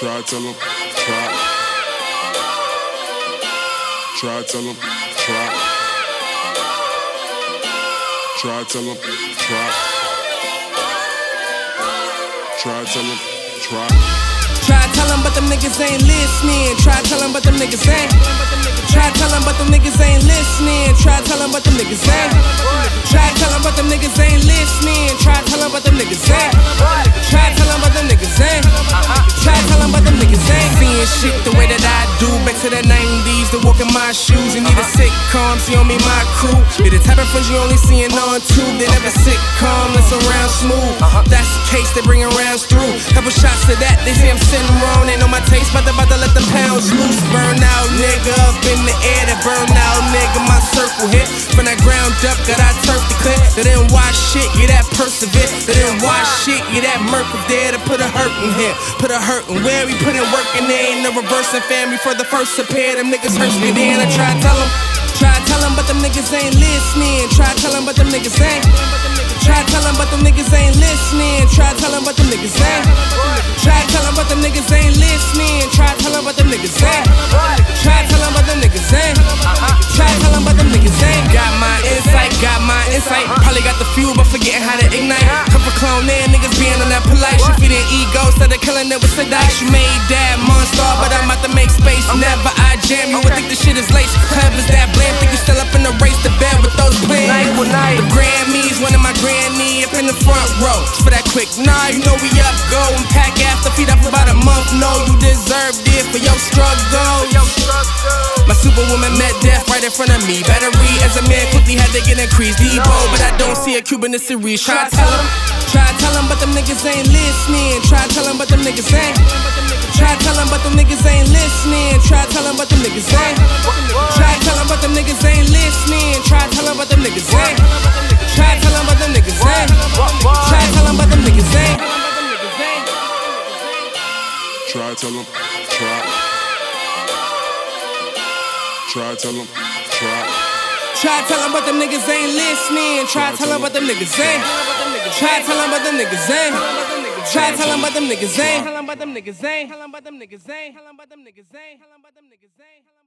Try tell them, try. Try tell them, try. Try tell them, try. Try tell them, try. Try tell them, but them niggas ain't listening. Try tell them, but them niggas ain't. Try tell them, but them niggas ain't listening. Try tell them, but them niggas ain't. Try tell them, but them niggas ain't listening. Try tell them, but them niggas ain't. My shoes. You need a sitcom, see on me, my crew. Be the type of friends you only seeing on tube. They never sitcom, that's around smooth. Uh-huh. That's the case, they bring rounds through. Couple shots to that, they say I'm sitting wrong. Ain't on my taste, but they about to let the pounds loose. Burn out, nigga, up in the air. That burn out, nigga, my circle hit. From that ground up, got I turf the clip. They didn't watch shit, yeah, that yeah, that murk was there to put a hurt in here. Put a hurt in where we put in work in there. Ain't no reversing family for the first to appear. Them niggas hurt me then. I try to tell them. Try to tell them, but them niggas ain't listening. Try to tell them, but them niggas ain't. Try to tell them, but them niggas ain't listening. Try to tell them, but them niggas ain't. Try to tell them, but them niggas ain't listening. Try to tell them, but them niggas got insight. Probably got the fuel, but forgetting how to ignite. Couple clone there, niggas being on that polite shit. Feeding ego, instead of killing it with Sadash. You made that monster, but I'm about to make space. Never I jam, you would think the shit is lace. Clever's that blame, think you still up in the race to bed with those plans. The Grammys, one of my granny up in the front row. For that quick, nah, you know we up, go and pack after feet up about a month. No, you deserved it for your struggle. Superwoman met death right in front of me. Battery as a man quickly had to get increased. Debo, but I don't see a Cuban in series. Try to tell him, try to tell him, but them niggas ain't listening. Try to tell him, but them niggas ain't. Try to tell him, but them niggas ain't listening. Try to tell him, but them niggas ain't. Try to tell him, but them niggas ain't listening. Try to tell him, but them niggas ain't. Try to tell him, but them niggas ain't. Try to tell him, but them niggas ain't. Try tell them, try. Try tell them, try. Try to tell them, but them niggas ain't listening. Try to tell them, but them niggas ain't. Try to tell them, but them niggas ain't. Try to tell them, but them niggas ain't. Tell them, but them niggas ain't. Tell them, but them niggas ain't. Tell them, but them niggas ain't. Tell them, but them niggas ain't.